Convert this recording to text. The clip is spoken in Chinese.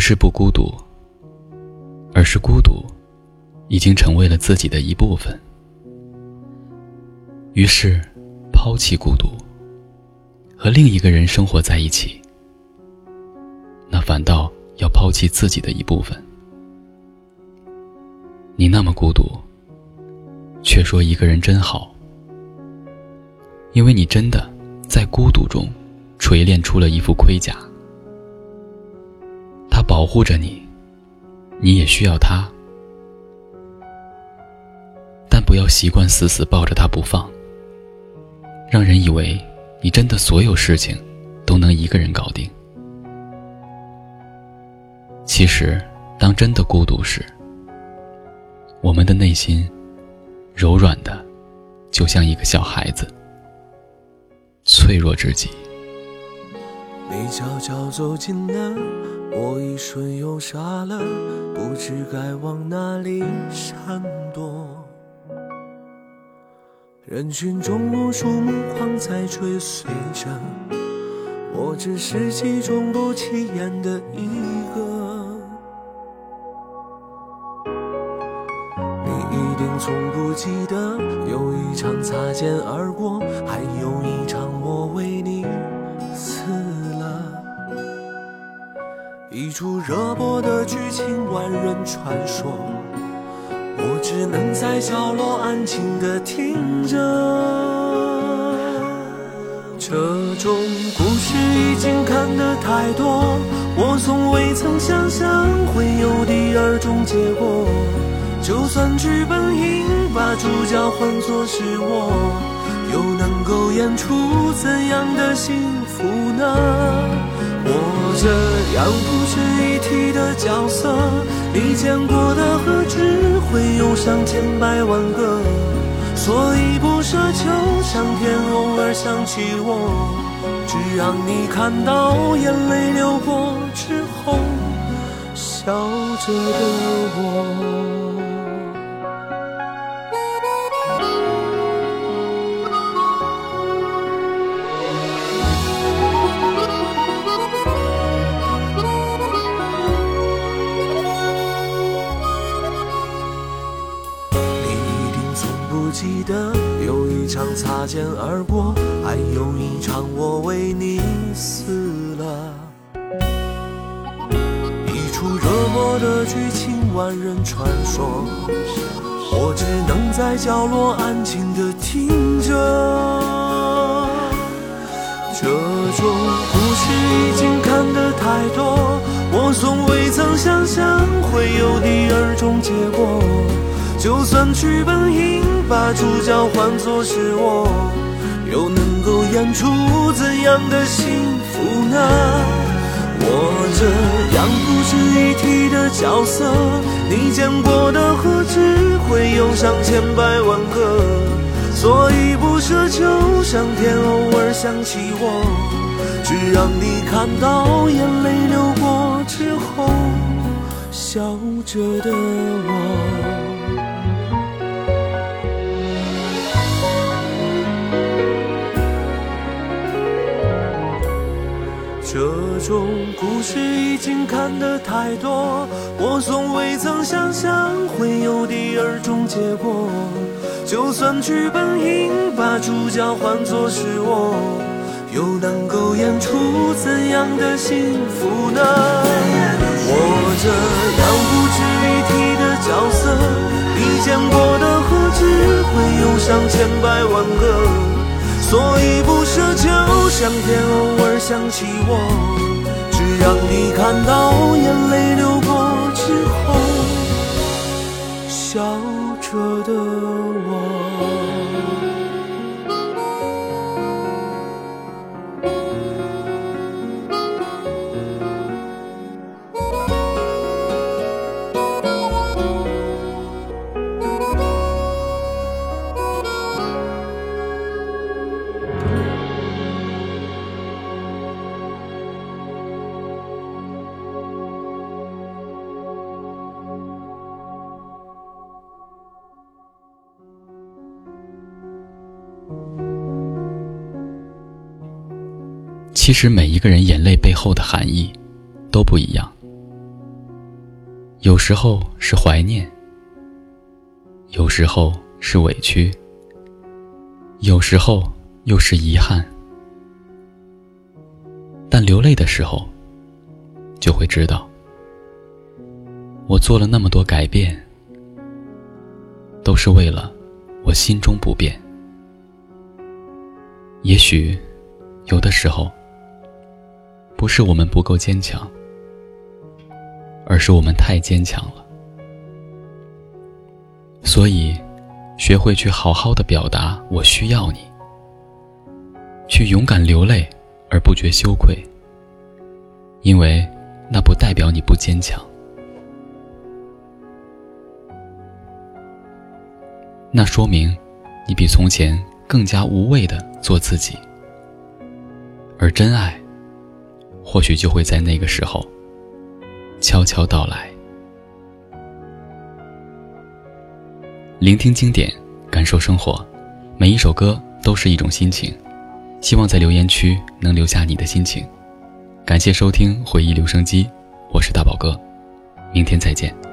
不是不孤独，而是孤独已经成为了自己的一部分。于是，抛弃孤独，和另一个人生活在一起，那反倒要抛弃自己的一部分。你那么孤独，却说一个人真好，因为你真的在孤独中锤炼出了一副盔甲。保护着你，你也需要他，但不要习惯死死抱着他不放，让人以为你真的所有事情都能一个人搞定。其实，当真的孤独时，我们的内心柔软的，就像一个小孩子，脆弱至极。你悄悄走近了，我一瞬又傻了，不知该往哪里闪躲。人群中无数目光在追随着，我只是其中不起眼的一个。你一定从不记得，有一场擦肩而过，还有一场我为一出热播的剧情，万人传说，我只能在角落安静的听着。这种故事已经看得太多，我从未曾想象会有第二种结果。就算剧本应把主角换作是我，又能够演出怎样的幸福呢？我这样不值一提的角色，你见过的何止会有上千百万个，所以不奢求上天偶尔想起我，只让你看到眼泪流过之后，笑着的我。擦肩而过，还有一场我为你死了。一出热播的剧情，万人传说，我只能在角落安静的听着。这种故事已经看得太多，我从未曾想象会有第二种结果。就算剧本应把主角换作是我，又能够演出怎样的幸福呢？我这样不值一提的角色，你见过的何止会有上千百万个？所以不奢求上天偶尔想起我，只让你看到眼泪流过之后，笑着的我。这种故事已经看得太多，我从未曾想象会有第二种结果。就算剧本应把主角换作是我，又能够演出怎样的幸福呢？我这样不值一提的角色，你见过的何止会有上千百万个？所以不奢求上天偶尔想起我，只让你看到眼泪流过之后，其实每一个人眼泪背后的含义都不一样。有时候是怀念，有时候是委屈，有时候又是遗憾。但流泪的时候，就会知道，我做了那么多改变，都是为了我心中不变。也许，有的时候，不是我们不够坚强，而是我们太坚强了。所以，学会去好好的表达“我需要你”，去勇敢流泪而不觉羞愧，因为那不代表你不坚强，那说明你比从前。更加无畏的做自己，而真爱，或许就会在那个时候悄悄到来。聆听经典，感受生活，每一首歌都是一种心情。希望在留言区能留下你的心情。感谢收听回忆留声机，我是大宝哥，明天再见。